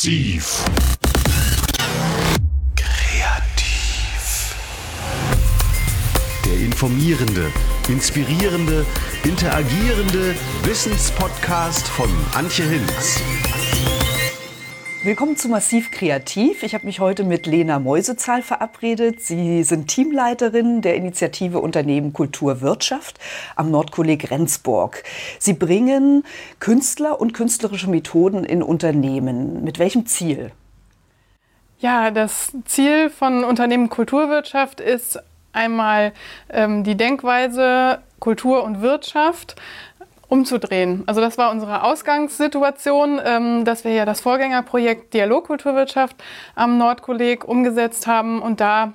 Massiv. Kreativ. Der informierende, inspirierende, interagierende Wissenspodcast von Antje Hinz. Willkommen zu Massiv Kreativ. Ich habe mich heute mit Lena Mäusezahl verabredet. Sie sind Teamleiterin der Initiative Unternehmen Kultur Wirtschaft am Nordkolleg Rendsburg. Sie bringen Künstler und künstlerische Methoden in Unternehmen. Mit welchem Ziel? Ja, das Ziel von Unternehmen Kulturwirtschaft ist einmal ähm, die Denkweise Kultur und Wirtschaft umzudrehen. Also das war unsere Ausgangssituation, ähm, dass wir ja das Vorgängerprojekt Dialogkulturwirtschaft am Nordkolleg umgesetzt haben und da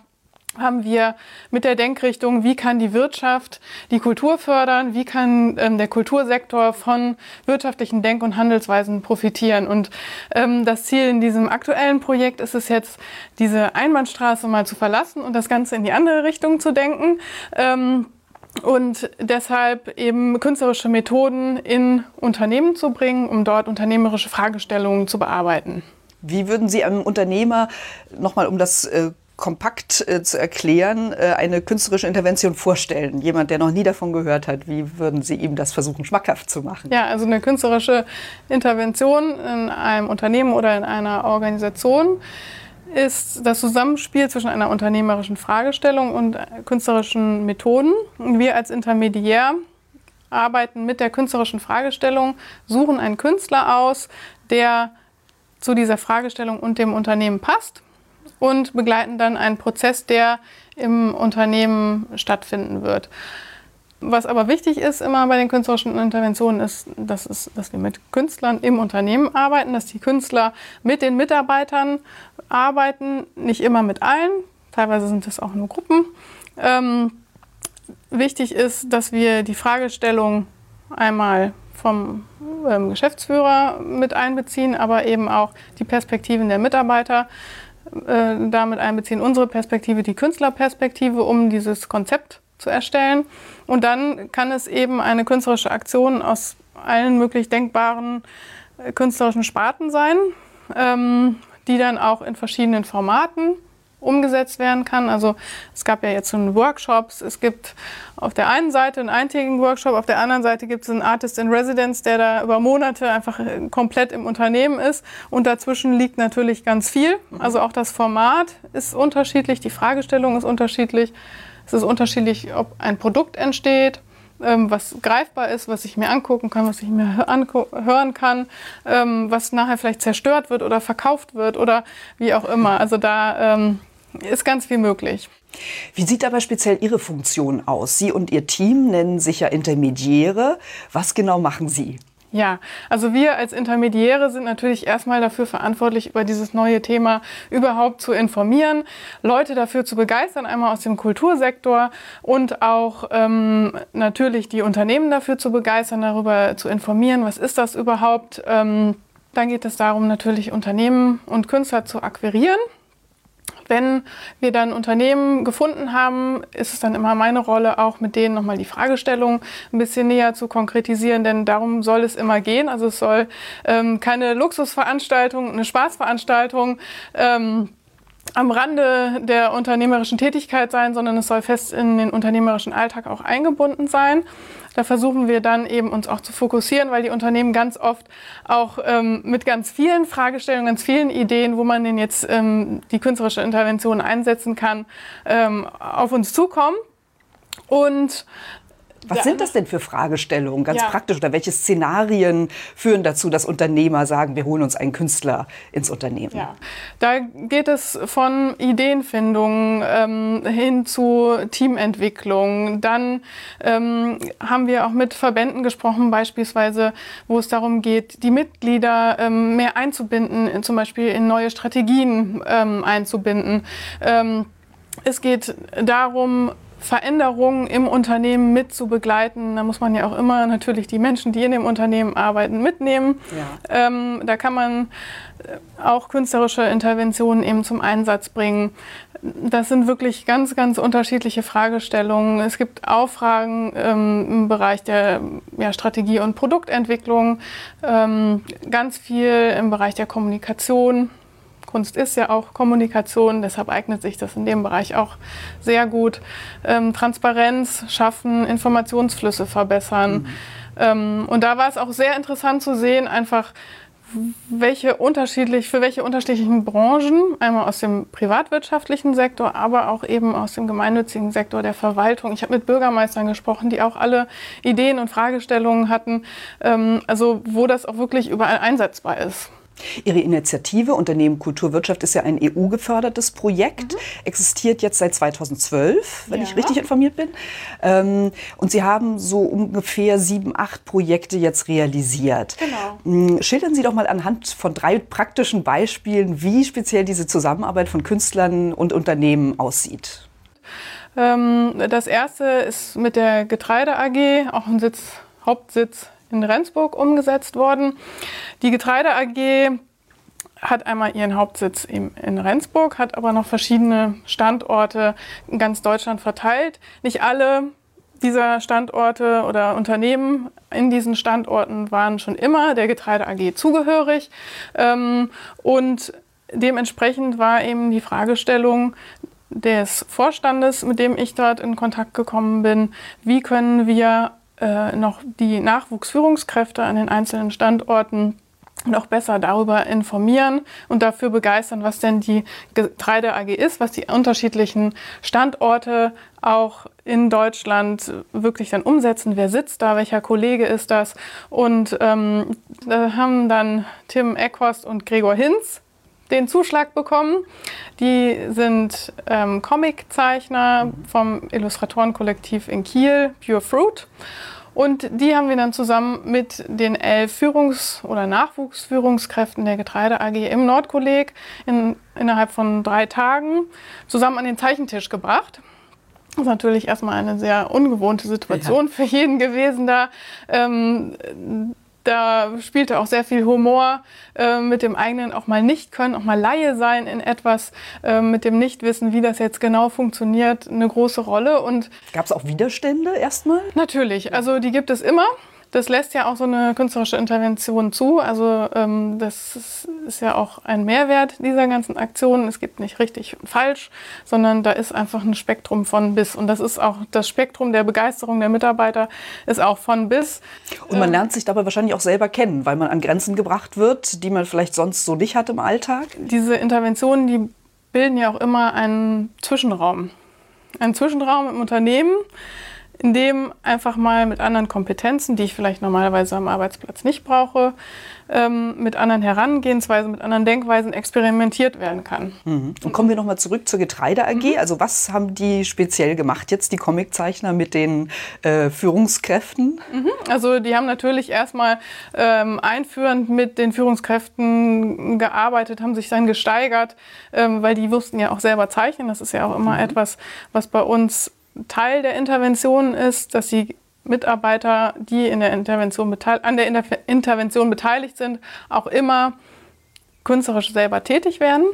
haben wir mit der Denkrichtung, wie kann die Wirtschaft die Kultur fördern, wie kann ähm, der Kultursektor von wirtschaftlichen Denk- und Handelsweisen profitieren. Und ähm, das Ziel in diesem aktuellen Projekt ist es jetzt, diese Einbahnstraße mal zu verlassen und das Ganze in die andere Richtung zu denken. Ähm, und deshalb eben künstlerische Methoden in Unternehmen zu bringen, um dort unternehmerische Fragestellungen zu bearbeiten. Wie würden Sie einem Unternehmer, nochmal um das äh, kompakt äh, zu erklären, äh, eine künstlerische Intervention vorstellen? Jemand, der noch nie davon gehört hat, wie würden Sie ihm das versuchen, schmackhaft zu machen? Ja, also eine künstlerische Intervention in einem Unternehmen oder in einer Organisation ist das Zusammenspiel zwischen einer unternehmerischen Fragestellung und künstlerischen Methoden. Wir als Intermediär arbeiten mit der künstlerischen Fragestellung, suchen einen Künstler aus, der zu dieser Fragestellung und dem Unternehmen passt und begleiten dann einen Prozess, der im Unternehmen stattfinden wird. Was aber wichtig ist immer bei den künstlerischen Interventionen ist, dass, es, dass wir mit Künstlern im Unternehmen arbeiten, dass die Künstler mit den Mitarbeitern arbeiten, nicht immer mit allen, teilweise sind es auch nur Gruppen. Ähm, wichtig ist, dass wir die Fragestellung einmal vom ähm, Geschäftsführer mit einbeziehen, aber eben auch die Perspektiven der Mitarbeiter äh, damit einbeziehen, unsere Perspektive, die Künstlerperspektive, um dieses Konzept zu erstellen. Und dann kann es eben eine künstlerische Aktion aus allen möglich denkbaren äh, künstlerischen Sparten sein, ähm, die dann auch in verschiedenen Formaten umgesetzt werden kann. Also es gab ja jetzt schon Workshops. Es gibt auf der einen Seite einen eintägigen Workshop, auf der anderen Seite gibt es einen Artist in Residence, der da über Monate einfach äh, komplett im Unternehmen ist. Und dazwischen liegt natürlich ganz viel. Also auch das Format ist unterschiedlich, die Fragestellung ist unterschiedlich. Es ist unterschiedlich, ob ein Produkt entsteht, ähm, was greifbar ist, was ich mir angucken kann, was ich mir hören kann, ähm, was nachher vielleicht zerstört wird oder verkauft wird oder wie auch immer. Also da ähm, ist ganz viel möglich. Wie sieht aber speziell Ihre Funktion aus? Sie und Ihr Team nennen sich ja Intermediäre. Was genau machen Sie? Ja, also wir als Intermediäre sind natürlich erstmal dafür verantwortlich, über dieses neue Thema überhaupt zu informieren, Leute dafür zu begeistern, einmal aus dem Kultursektor und auch ähm, natürlich die Unternehmen dafür zu begeistern, darüber zu informieren, was ist das überhaupt. Ähm, dann geht es darum, natürlich Unternehmen und Künstler zu akquirieren wenn wir dann Unternehmen gefunden haben, ist es dann immer meine Rolle, auch mit denen nochmal die Fragestellung ein bisschen näher zu konkretisieren, denn darum soll es immer gehen. Also es soll ähm, keine Luxusveranstaltung, eine Spaßveranstaltung ähm, am Rande der unternehmerischen Tätigkeit sein, sondern es soll fest in den unternehmerischen Alltag auch eingebunden sein. Da versuchen wir dann eben uns auch zu fokussieren, weil die Unternehmen ganz oft auch ähm, mit ganz vielen Fragestellungen, ganz vielen Ideen, wo man denn jetzt ähm, die künstlerische Intervention einsetzen kann, ähm, auf uns zukommen. Und was sind das denn für Fragestellungen, ganz ja. praktisch? Oder welche Szenarien führen dazu, dass Unternehmer sagen, wir holen uns einen Künstler ins Unternehmen? Ja. Da geht es von Ideenfindung ähm, hin zu Teamentwicklung. Dann ähm, haben wir auch mit Verbänden gesprochen, beispielsweise, wo es darum geht, die Mitglieder ähm, mehr einzubinden, zum Beispiel in neue Strategien ähm, einzubinden. Ähm, es geht darum, Veränderungen im Unternehmen mit zu begleiten. Da muss man ja auch immer natürlich die Menschen, die in dem Unternehmen arbeiten, mitnehmen. Ja. Ähm, da kann man äh, auch künstlerische Interventionen eben zum Einsatz bringen. Das sind wirklich ganz, ganz unterschiedliche Fragestellungen. Es gibt auch Fragen ähm, im Bereich der ja, Strategie- und Produktentwicklung, ähm, ganz viel im Bereich der Kommunikation. Kunst ist ja auch Kommunikation, deshalb eignet sich das in dem Bereich auch sehr gut. Ähm, Transparenz schaffen, Informationsflüsse verbessern. Mhm. Ähm, und da war es auch sehr interessant zu sehen, einfach welche unterschiedlich, für welche unterschiedlichen Branchen, einmal aus dem privatwirtschaftlichen Sektor, aber auch eben aus dem gemeinnützigen Sektor der Verwaltung. Ich habe mit Bürgermeistern gesprochen, die auch alle Ideen und Fragestellungen hatten, ähm, also wo das auch wirklich überall einsetzbar ist. Ihre Initiative Unternehmen Kulturwirtschaft ist ja ein EU-gefördertes Projekt, mhm. existiert jetzt seit 2012, wenn ja. ich richtig informiert bin. Ähm, und Sie haben so ungefähr sieben, acht Projekte jetzt realisiert. Genau. Hm, schildern Sie doch mal anhand von drei praktischen Beispielen, wie speziell diese Zusammenarbeit von Künstlern und Unternehmen aussieht. Ähm, das erste ist mit der Getreide AG, auch ein Sitz, Hauptsitz in Rendsburg umgesetzt worden. Die Getreide AG hat einmal ihren Hauptsitz in Rendsburg, hat aber noch verschiedene Standorte in ganz Deutschland verteilt. Nicht alle dieser Standorte oder Unternehmen in diesen Standorten waren schon immer der Getreide AG zugehörig. Ähm, und dementsprechend war eben die Fragestellung des Vorstandes, mit dem ich dort in Kontakt gekommen bin, wie können wir äh, noch die Nachwuchsführungskräfte an den einzelnen Standorten noch besser darüber informieren und dafür begeistern, was denn die Getreide AG ist, was die unterschiedlichen Standorte auch in Deutschland wirklich dann umsetzen. Wer sitzt da, welcher Kollege ist das? Und ähm, da haben dann Tim Eckhorst und Gregor Hinz den Zuschlag bekommen. Die sind ähm, Comiczeichner vom Illustratorenkollektiv in Kiel, Pure Fruit. Und die haben wir dann zusammen mit den elf Führungs- oder Nachwuchsführungskräften der Getreide AG im Nordkolleg in, innerhalb von drei Tagen zusammen an den Zeichentisch gebracht. Das ist natürlich erstmal eine sehr ungewohnte Situation ja. für jeden gewesen da. Ähm, da spielte auch sehr viel Humor äh, mit dem eigenen auch mal nicht können, auch mal Laie sein in etwas, äh, mit dem Nichtwissen, wie das jetzt genau funktioniert, eine große Rolle. Und gab es auch Widerstände erstmal? Natürlich, also die gibt es immer. Das lässt ja auch so eine künstlerische Intervention zu. Also ähm, das ist ja auch ein Mehrwert dieser ganzen Aktionen. Es gibt nicht richtig und falsch, sondern da ist einfach ein Spektrum von bis. Und das ist auch das Spektrum der Begeisterung der Mitarbeiter ist auch von bis. Und man ähm, lernt sich dabei wahrscheinlich auch selber kennen, weil man an Grenzen gebracht wird, die man vielleicht sonst so nicht hat im Alltag. Diese Interventionen, die bilden ja auch immer einen Zwischenraum. Einen Zwischenraum im Unternehmen in dem einfach mal mit anderen Kompetenzen, die ich vielleicht normalerweise am Arbeitsplatz nicht brauche, ähm, mit anderen Herangehensweisen, mit anderen Denkweisen experimentiert werden kann. Mhm. Und kommen wir nochmal zurück zur Getreide AG. Mhm. Also was haben die speziell gemacht jetzt, die Comiczeichner mit den äh, Führungskräften? Mhm. Also die haben natürlich erstmal ähm, einführend mit den Führungskräften gearbeitet, haben sich dann gesteigert, ähm, weil die wussten ja auch selber zeichnen. Das ist ja auch immer mhm. etwas, was bei uns Teil der Intervention ist, dass die Mitarbeiter, die in der Intervention an der Intervention beteiligt sind, auch immer künstlerisch selber tätig werden.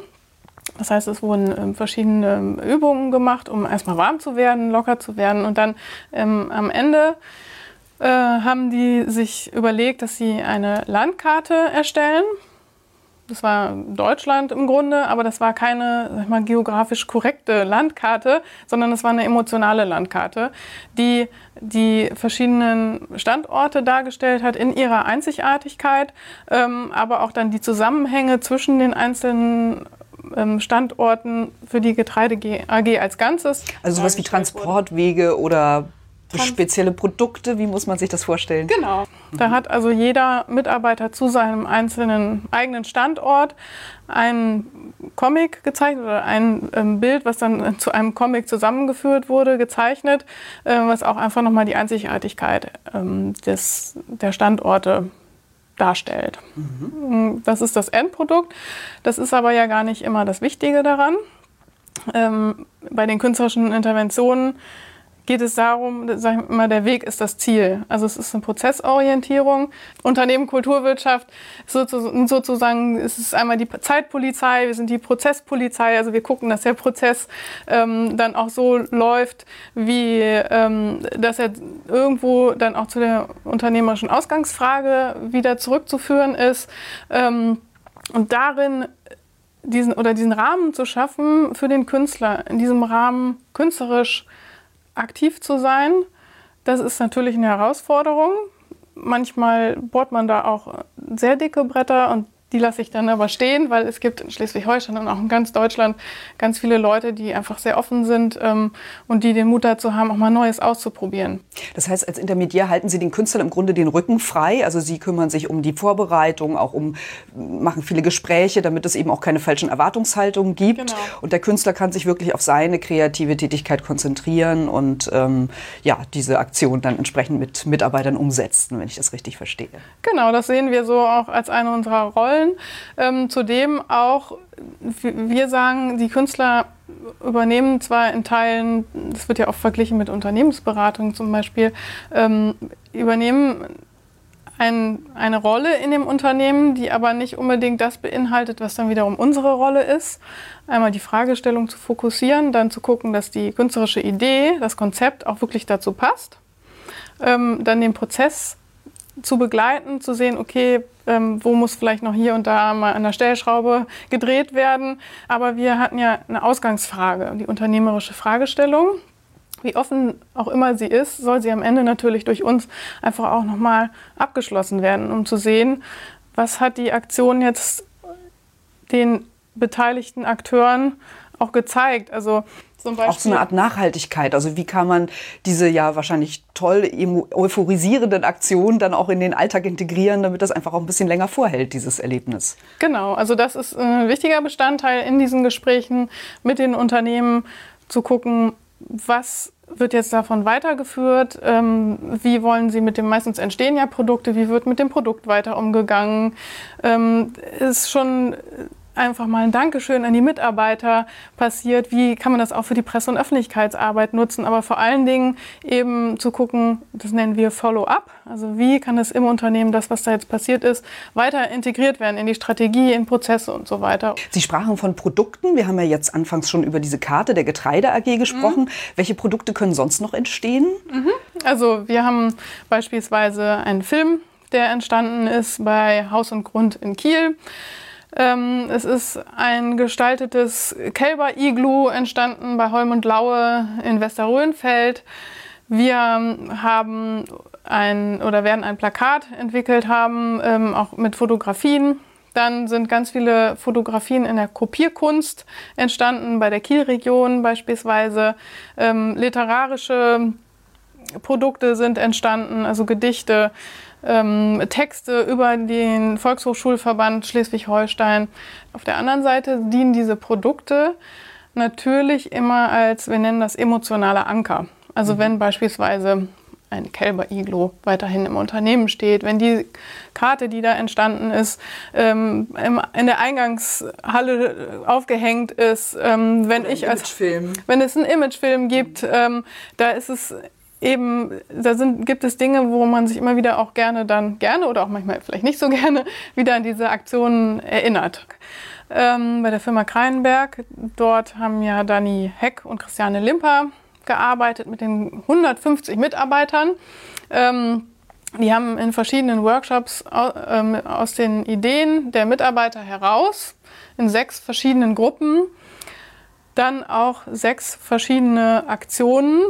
Das heißt, es wurden ähm, verschiedene ähm, Übungen gemacht, um erstmal warm zu werden, locker zu werden. Und dann ähm, am Ende äh, haben die sich überlegt, dass sie eine Landkarte erstellen das war Deutschland im Grunde, aber das war keine sag mal, geografisch korrekte Landkarte, sondern es war eine emotionale Landkarte, die die verschiedenen Standorte dargestellt hat in ihrer Einzigartigkeit, ähm, aber auch dann die Zusammenhänge zwischen den einzelnen ähm, Standorten für die Getreide AG als Ganzes. Also sowas wie Transportwege oder spezielle Produkte? Wie muss man sich das vorstellen? Genau. Da hat also jeder Mitarbeiter zu seinem einzelnen eigenen Standort ein Comic gezeichnet oder ein ähm, Bild, was dann zu einem Comic zusammengeführt wurde, gezeichnet, äh, was auch einfach nochmal die Einzigartigkeit ähm, des, der Standorte darstellt. Mhm. Das ist das Endprodukt. Das ist aber ja gar nicht immer das Wichtige daran. Ähm, bei den künstlerischen Interventionen geht es darum, sag ich immer, der Weg ist das Ziel. Also es ist eine Prozessorientierung. Unternehmen Kulturwirtschaft sozusagen, es ist einmal die Zeitpolizei, wir sind die Prozesspolizei. Also wir gucken, dass der Prozess ähm, dann auch so läuft, wie ähm, dass er irgendwo dann auch zu der unternehmerischen Ausgangsfrage wieder zurückzuführen ist. Ähm, und darin diesen oder diesen Rahmen zu schaffen für den Künstler, in diesem Rahmen künstlerisch aktiv zu sein, das ist natürlich eine Herausforderung. Manchmal bohrt man da auch sehr dicke Bretter und die lasse ich dann aber stehen, weil es gibt in Schleswig-Holstein und auch in ganz Deutschland ganz viele Leute, die einfach sehr offen sind ähm, und die den Mut dazu haben, auch mal Neues auszuprobieren. Das heißt, als Intermediär halten Sie den Künstlern im Grunde den Rücken frei. Also Sie kümmern sich um die Vorbereitung, auch um, machen viele Gespräche, damit es eben auch keine falschen Erwartungshaltungen gibt. Genau. Und der Künstler kann sich wirklich auf seine kreative Tätigkeit konzentrieren und ähm, ja, diese Aktion dann entsprechend mit Mitarbeitern umsetzen, wenn ich das richtig verstehe. Genau, das sehen wir so auch als eine unserer Rollen wollen. Ähm, zudem auch, wir sagen, die Künstler übernehmen zwar in Teilen, das wird ja auch verglichen mit Unternehmensberatung zum Beispiel, ähm, übernehmen ein, eine Rolle in dem Unternehmen, die aber nicht unbedingt das beinhaltet, was dann wiederum unsere Rolle ist. Einmal die Fragestellung zu fokussieren, dann zu gucken, dass die künstlerische Idee, das Konzept auch wirklich dazu passt. Ähm, dann den Prozess zu begleiten, zu sehen, okay, ähm, wo muss vielleicht noch hier und da mal an der Stellschraube gedreht werden. Aber wir hatten ja eine Ausgangsfrage, die unternehmerische Fragestellung. Wie offen auch immer sie ist, soll sie am Ende natürlich durch uns einfach auch nochmal abgeschlossen werden, um zu sehen, was hat die Aktion jetzt den beteiligten Akteuren auch gezeigt. Also auch so eine Art Nachhaltigkeit. Also wie kann man diese ja wahrscheinlich toll euphorisierenden Aktionen dann auch in den Alltag integrieren, damit das einfach auch ein bisschen länger vorhält, dieses Erlebnis. Genau, also das ist ein wichtiger Bestandteil in diesen Gesprächen mit den Unternehmen, zu gucken, was wird jetzt davon weitergeführt? Ähm, wie wollen Sie mit dem, meistens entstehen ja Produkte, wie wird mit dem Produkt weiter umgegangen? Ähm, ist schon einfach mal ein Dankeschön an die Mitarbeiter passiert. Wie kann man das auch für die Presse- und Öffentlichkeitsarbeit nutzen? Aber vor allen Dingen eben zu gucken, das nennen wir Follow-up. Also wie kann es im Unternehmen das, was da jetzt passiert ist, weiter integriert werden in die Strategie, in Prozesse und so weiter. Sie sprachen von Produkten. Wir haben ja jetzt anfangs schon über diese Karte der Getreide AG gesprochen. Mhm. Welche Produkte können sonst noch entstehen? Mhm. Also wir haben beispielsweise einen Film, der entstanden ist bei Haus und Grund in Kiel. Ähm, es ist ein gestaltetes Kälber-Iglu entstanden bei Holm und Laue in Westerröhnfeld. Wir haben ein oder werden ein Plakat entwickelt haben, ähm, auch mit Fotografien. Dann sind ganz viele Fotografien in der Kopierkunst entstanden, bei der Kielregion beispielsweise. Ähm, literarische Produkte sind entstanden, also Gedichte, ähm, Texte über den Volkshochschulverband Schleswig-Holstein. Auf der anderen Seite dienen diese Produkte natürlich immer als, wir nennen das emotionaler Anker. Also mhm. wenn beispielsweise ein Kälber-Iglo weiterhin im Unternehmen steht, wenn die Karte, die da entstanden ist, ähm, in der Eingangshalle aufgehängt ist, ähm, wenn ich als wenn es einen Imagefilm gibt, ähm, da ist es eben, da sind, gibt es Dinge, wo man sich immer wieder auch gerne dann, gerne oder auch manchmal vielleicht nicht so gerne, wieder an diese Aktionen erinnert. Ähm, bei der Firma Kreinberg, dort haben ja Dani Heck und Christiane Limper gearbeitet mit den 150 Mitarbeitern. Ähm, die haben in verschiedenen Workshops ähm, aus den Ideen der Mitarbeiter heraus in sechs verschiedenen Gruppen dann auch sechs verschiedene Aktionen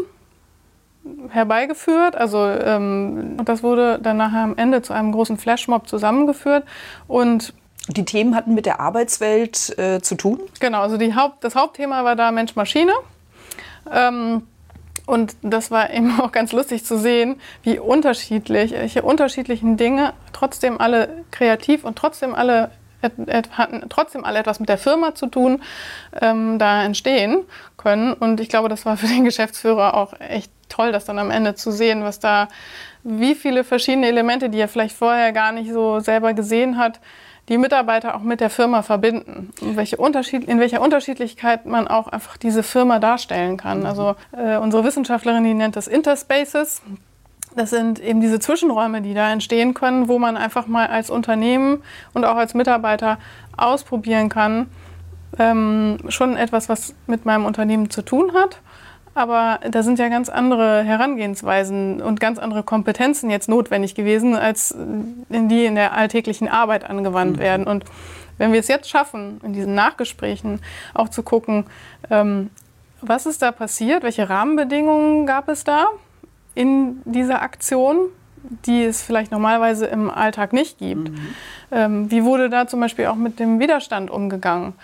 herbeigeführt. Also ähm, das wurde dann nachher am Ende zu einem großen Flashmob zusammengeführt und die Themen hatten mit der Arbeitswelt äh, zu tun? Genau, also Haupt, das Hauptthema war da Mensch-Maschine. Ähm, und das war eben auch ganz lustig zu sehen, wie unterschiedlich, welche unterschiedlichen Dinge trotzdem alle kreativ und trotzdem alle hatten trotzdem alle etwas mit der Firma zu tun, ähm, da entstehen können. Und ich glaube, das war für den Geschäftsführer auch echt toll, das dann am Ende zu sehen, was da, wie viele verschiedene Elemente, die er vielleicht vorher gar nicht so selber gesehen hat, die Mitarbeiter auch mit der Firma verbinden. In, welche Unterschied, in welcher Unterschiedlichkeit man auch einfach diese Firma darstellen kann. Mhm. Also äh, unsere Wissenschaftlerin, die nennt das Interspaces. Das sind eben diese Zwischenräume, die da entstehen können, wo man einfach mal als Unternehmen und auch als Mitarbeiter ausprobieren kann. Ähm, schon etwas, was mit meinem Unternehmen zu tun hat. Aber da sind ja ganz andere Herangehensweisen und ganz andere Kompetenzen jetzt notwendig gewesen, als in die in der alltäglichen Arbeit angewandt mhm. werden. Und wenn wir es jetzt schaffen, in diesen Nachgesprächen auch zu gucken, ähm, was ist da passiert, welche Rahmenbedingungen gab es da in dieser Aktion, die es vielleicht normalerweise im Alltag nicht gibt. Mhm. Ähm, wie wurde da zum Beispiel auch mit dem Widerstand umgegangen?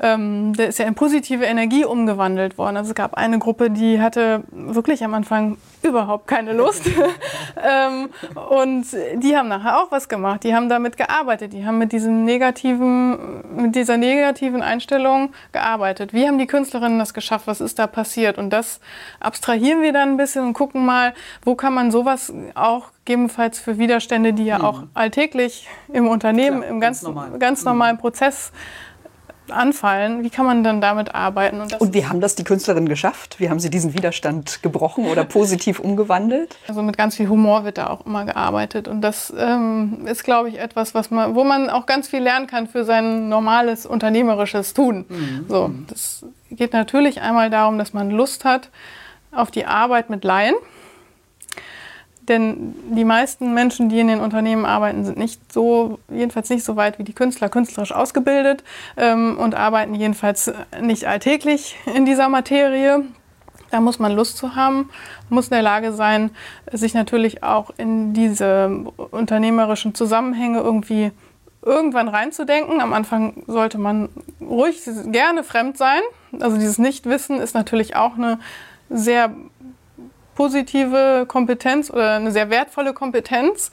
Ähm, der ist ja in positive Energie umgewandelt worden. Also es gab eine Gruppe, die hatte wirklich am Anfang überhaupt keine Lust. ähm, und die haben nachher auch was gemacht. Die haben damit gearbeitet. Die haben mit diesem negativen, mit dieser negativen Einstellung gearbeitet. Wie haben die Künstlerinnen das geschafft? Was ist da passiert? Und das abstrahieren wir dann ein bisschen und gucken mal, wo kann man sowas auch gegebenenfalls für Widerstände, die ja mhm. auch alltäglich im Unternehmen, Klar, im ganz, ganz, normal. ganz normalen mhm. Prozess anfallen. Wie kann man dann damit arbeiten? Und, und, wie haben das die Künstlerinnen geschafft? Wie haben sie diesen Widerstand gebrochen oder positiv umgewandelt? Also mit ganz viel Humor wird da auch immer gearbeitet. Und das ähm, ist, glaube ich, etwas, was man, wo man auch ganz viel lernen kann für sein normales unternehmerisches Tun. Mhm. So, das geht natürlich einmal darum, dass man Lust hat auf die Arbeit mit Laien. Denn die meisten Menschen, die in den Unternehmen arbeiten, sind nicht so, jedenfalls nicht so weit wie die Künstler, künstlerisch ausgebildet ähm, und arbeiten jedenfalls nicht alltäglich in dieser Materie. Da muss man Lust zu haben, muss in der Lage sein, sich natürlich auch in diese unternehmerischen Zusammenhänge irgendwie irgendwann reinzudenken. Am Anfang sollte man ruhig gerne fremd sein. Also dieses Nichtwissen ist natürlich auch eine sehr positive Kompetenz oder eine sehr wertvolle Kompetenz,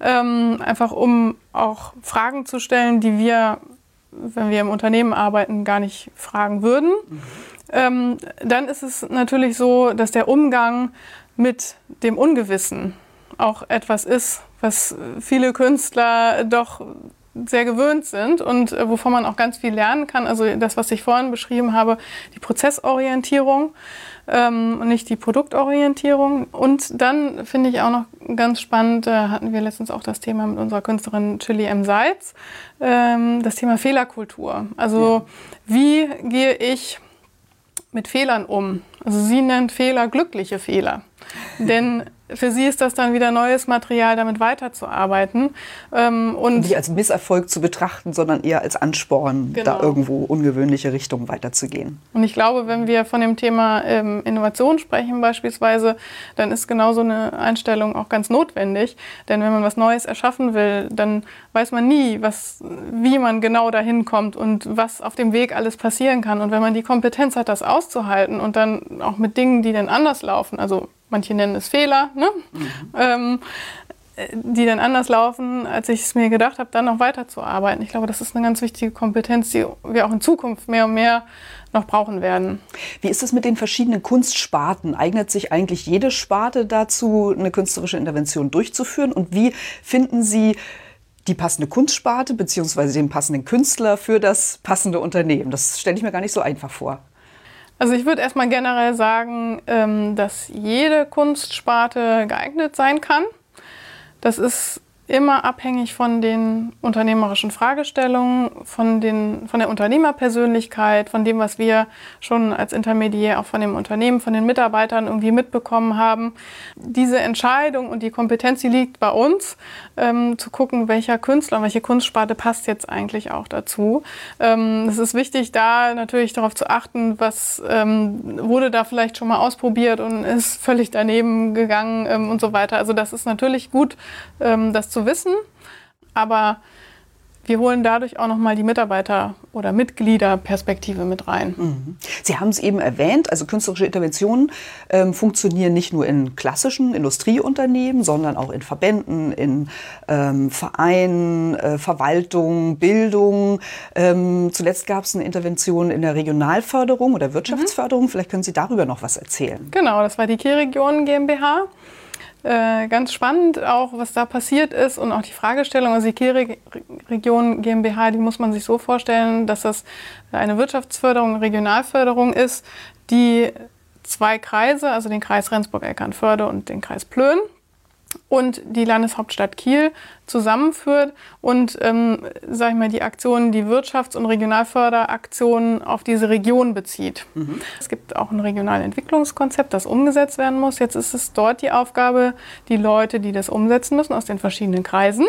ähm, einfach um auch Fragen zu stellen, die wir, wenn wir im Unternehmen arbeiten, gar nicht fragen würden. Mhm. Ähm, dann ist es natürlich so, dass der Umgang mit dem Ungewissen auch etwas ist, was viele Künstler doch sehr gewöhnt sind und äh, wovon man auch ganz viel lernen kann. Also das, was ich vorhin beschrieben habe, die Prozessorientierung ähm, und nicht die Produktorientierung. Und dann finde ich auch noch ganz spannend, da hatten wir letztens auch das Thema mit unserer Künstlerin Chili M. Seitz, ähm, das Thema Fehlerkultur. Also ja. wie gehe ich mit Fehlern um? Also sie nennt Fehler glückliche Fehler. Denn für sie ist das dann wieder neues Material, damit weiterzuarbeiten. Ähm, und nicht als Misserfolg zu betrachten, sondern eher als Ansporn, genau. da irgendwo ungewöhnliche Richtungen weiterzugehen. Und ich glaube, wenn wir von dem Thema ähm, Innovation sprechen beispielsweise, dann ist genau so eine Einstellung auch ganz notwendig. Denn wenn man was Neues erschaffen will, dann weiß man nie, was, wie man genau dahin kommt und was auf dem Weg alles passieren kann. Und wenn man die Kompetenz hat, das auszuhalten und dann auch mit Dingen, die dann anders laufen, also manche nennen es Fehler, ne? Mhm. Ähm, die dann anders laufen, als ich es mir gedacht habe, dann noch weiterzuarbeiten. Ich glaube, das ist eine ganz wichtige Kompetenz, die wir auch in Zukunft mehr und mehr noch brauchen werden. Wie ist es mit den verschiedenen Kunstsparten? Eignet sich eigentlich jede Sparte dazu, eine künstlerische Intervention durchzuführen? Und wie finden Sie die passende Kunstsparte bzw. den passenden Künstler für das passende Unternehmen? Das stelle ich mir gar nicht so einfach vor. Also ich würde erstmal generell sagen, ähm, dass jede Kunstsparte geeignet sein kann. Das ist immer abhängig von den unternehmerischen Fragestellungen, von, den, von der Unternehmerpersönlichkeit, von dem, was wir schon als Intermediär auch von dem Unternehmen, von den Mitarbeitern irgendwie mitbekommen haben. Diese Entscheidung und die Kompetenz, die liegt bei uns, ähm, zu gucken, welcher Künstler und welche Kunstsparte passt jetzt eigentlich auch dazu. Ähm, es ist wichtig, da natürlich darauf zu achten, was ähm, wurde da vielleicht schon mal ausprobiert und ist völlig daneben gegangen ähm, und so weiter. Also das ist natürlich gut, ähm, das zu wissen, aber wir holen dadurch auch nochmal die Mitarbeiter- oder Mitgliederperspektive mit rein. Mhm. Sie haben es eben erwähnt, also künstlerische Interventionen ähm, funktionieren nicht nur in klassischen Industrieunternehmen, sondern auch in Verbänden, in ähm, Vereinen, äh, Verwaltung, Bildung. Ähm, zuletzt gab es eine Intervention in der Regionalförderung oder Wirtschaftsförderung. Mhm. Vielleicht können Sie darüber noch was erzählen. Genau, das war die Key-Region GmbH. Äh, ganz spannend, auch was da passiert ist und auch die Fragestellung. Also die Kielregion GmbH, die muss man sich so vorstellen, dass das eine Wirtschaftsförderung, Regionalförderung ist, die zwei Kreise, also den Kreis Rendsburg-Eckernförde und den Kreis Plön, und die Landeshauptstadt Kiel zusammenführt und, ähm, sag ich mal, die Aktionen, die Wirtschafts- und Regionalförderaktionen auf diese Region bezieht. Mhm. Es gibt auch ein Regionalentwicklungskonzept, das umgesetzt werden muss. Jetzt ist es dort die Aufgabe, die Leute, die das umsetzen müssen, aus den verschiedenen Kreisen,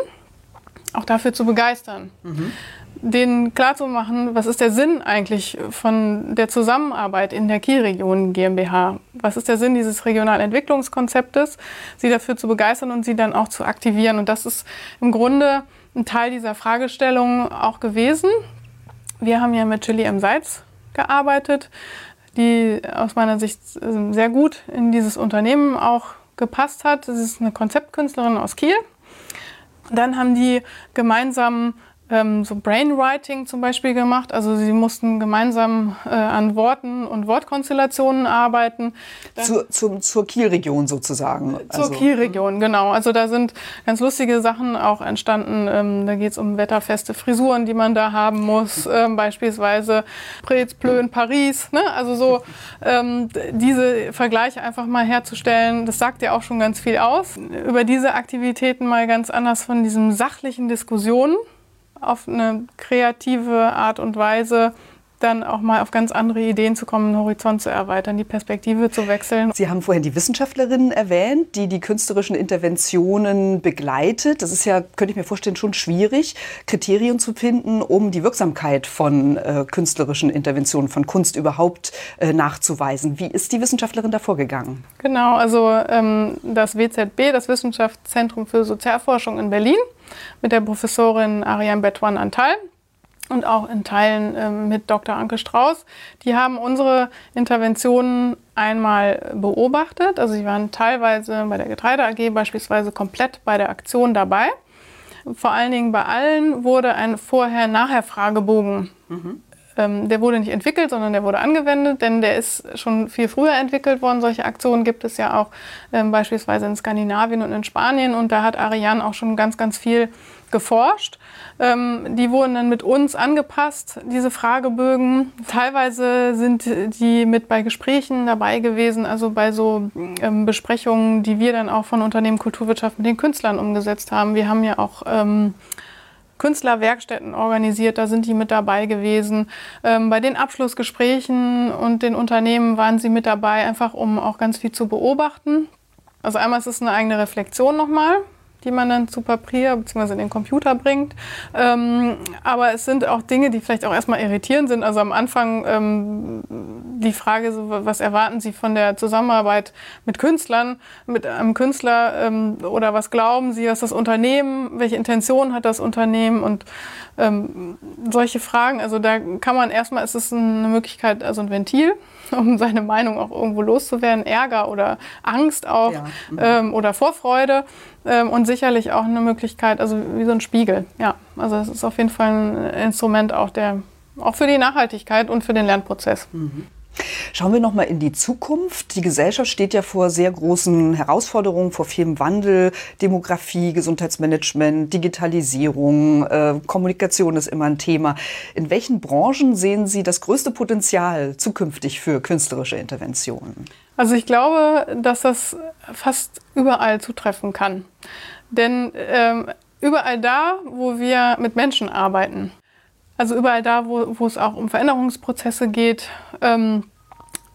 auch dafür zu begeistern. Mhm denen klarzumachen, was ist der Sinn eigentlich von der Zusammenarbeit in der Kielregion GmbH? Was ist der Sinn dieses Regionalentwicklungskonzeptes? Sie dafür zu begeistern und sie dann auch zu aktivieren. Und das ist im Grunde ein Teil dieser Fragestellung auch gewesen. Wir haben ja mit Chili M. Seitz gearbeitet, die aus meiner Sicht äh, sehr gut in dieses Unternehmen auch gepasst hat. Das ist eine Konzeptkünstlerin aus Kiel. Dann haben die gemeinsam ähm, so Brainwriting zum Beispiel gemacht. Also sie mussten gemeinsam äh, an Worten und Wortkonstellationen arbeiten. Zur, zum, zur Kielregion sozusagen. Zur also. Kielregion, genau. Also da sind ganz lustige Sachen auch entstanden. Ähm, da geht es um wetterfeste Frisuren, die man da haben muss. Ähm, beispielsweise Prez, Plön, Paris. Ne? Also so ähm, diese Vergleiche einfach mal herzustellen, das sagt ja auch schon ganz viel aus. Über diese Aktivitäten mal ganz anders von diesen sachlichen Diskussionen auf eine kreative Art und Weise dann auch mal auf ganz andere Ideen zu kommen, den Horizont zu erweitern, die Perspektive zu wechseln. Sie haben vorhin die Wissenschaftlerin erwähnt, die die künstlerischen Interventionen begleitet. Das ist ja, könnte ich mir vorstellen, schon schwierig, Kriterien zu finden, um die Wirksamkeit von äh, künstlerischen Interventionen, von Kunst überhaupt äh, nachzuweisen. Wie ist die Wissenschaftlerin da vorgegangen? Genau, also ähm, das WZB, das Wissenschaftszentrum für Sozialforschung in Berlin, mit der Professorin Ariane Betwan Antal und auch in Teilen äh, mit Dr. Anke Strauß. Die haben unsere Interventionen einmal beobachtet. Also sie waren teilweise bei der Getreide AG beispielsweise komplett bei der Aktion dabei. Vor allen Dingen bei allen wurde ein Vorher-Nachher-Fragebogen mhm. Ähm, der wurde nicht entwickelt, sondern der wurde angewendet, denn der ist schon viel früher entwickelt worden. Solche Aktionen gibt es ja auch ähm, beispielsweise in Skandinavien und in Spanien und da hat Ariane auch schon ganz, ganz viel geforscht. Ähm, die wurden dann mit uns angepasst, diese Fragebögen. Teilweise sind die mit bei Gesprächen dabei gewesen, also bei so ähm, Besprechungen, die wir dann auch von Unternehmen Kulturwirtschaft mit den Künstlern umgesetzt haben. Wir haben ja auch ähm, Künstlerwerkstätten organisiert, da sind die mit dabei gewesen. Ähm, bei den Abschlussgesprächen und den Unternehmen waren sie mit dabei, einfach um auch ganz viel zu beobachten. Also einmal ist es eine eigene Reflexion nochmal, die man dann zu Papier bzw. in den Computer bringt. Ähm, aber es sind auch Dinge, die vielleicht auch erstmal irritierend sind. Also am Anfang ähm, die Frage, so, was erwarten Sie von der Zusammenarbeit mit Künstlern, mit einem Künstler ähm, oder was glauben Sie, was das Unternehmen, welche Intention hat das Unternehmen und ähm, solche Fragen. Also da kann man erstmal, ist es eine Möglichkeit, also ein Ventil, um seine Meinung auch irgendwo loszuwerden, Ärger oder Angst auch ja. mhm. ähm, oder Vorfreude ähm, und sicherlich auch eine Möglichkeit, also wie so ein Spiegel. Ja, also es ist auf jeden Fall ein Instrument auch der auch für die Nachhaltigkeit und für den Lernprozess. Mhm. Schauen wir noch mal in die Zukunft. Die Gesellschaft steht ja vor sehr großen Herausforderungen, vor vielem Wandel, Demografie, Gesundheitsmanagement, Digitalisierung, äh, Kommunikation ist immer ein Thema. In welchen Branchen sehen Sie das größte Potenzial zukünftig für künstlerische Interventionen? Also ich glaube, dass das fast überall zutreffen kann. Denn ähm, überall da, wo wir mit Menschen arbeiten, also überall da, wo, wo es auch um Veränderungsprozesse geht, ähm,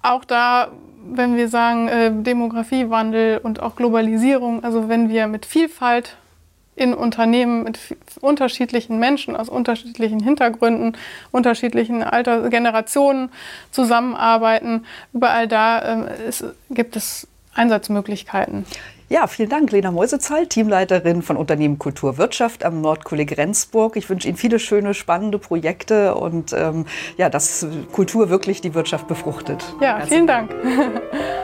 auch da, wenn wir sagen äh, Demografiewandel und auch Globalisierung, also wenn wir mit Vielfalt in Unternehmen mit unterschiedlichen Menschen aus unterschiedlichen Hintergründen, unterschiedlichen Alter, Generationen zusammenarbeiten. Überall da äh, ist, gibt es Einsatzmöglichkeiten. Ja, vielen Dank, Lena Mäusezahl, Teamleiterin von Unternehmen Kulturwirtschaft am Nordkolleg Rendsburg. Ich wünsche Ihnen viele schöne, spannende Projekte und ähm, ja, dass Kultur wirklich die Wirtschaft befruchtet. Ja, Herzlichen vielen Dank.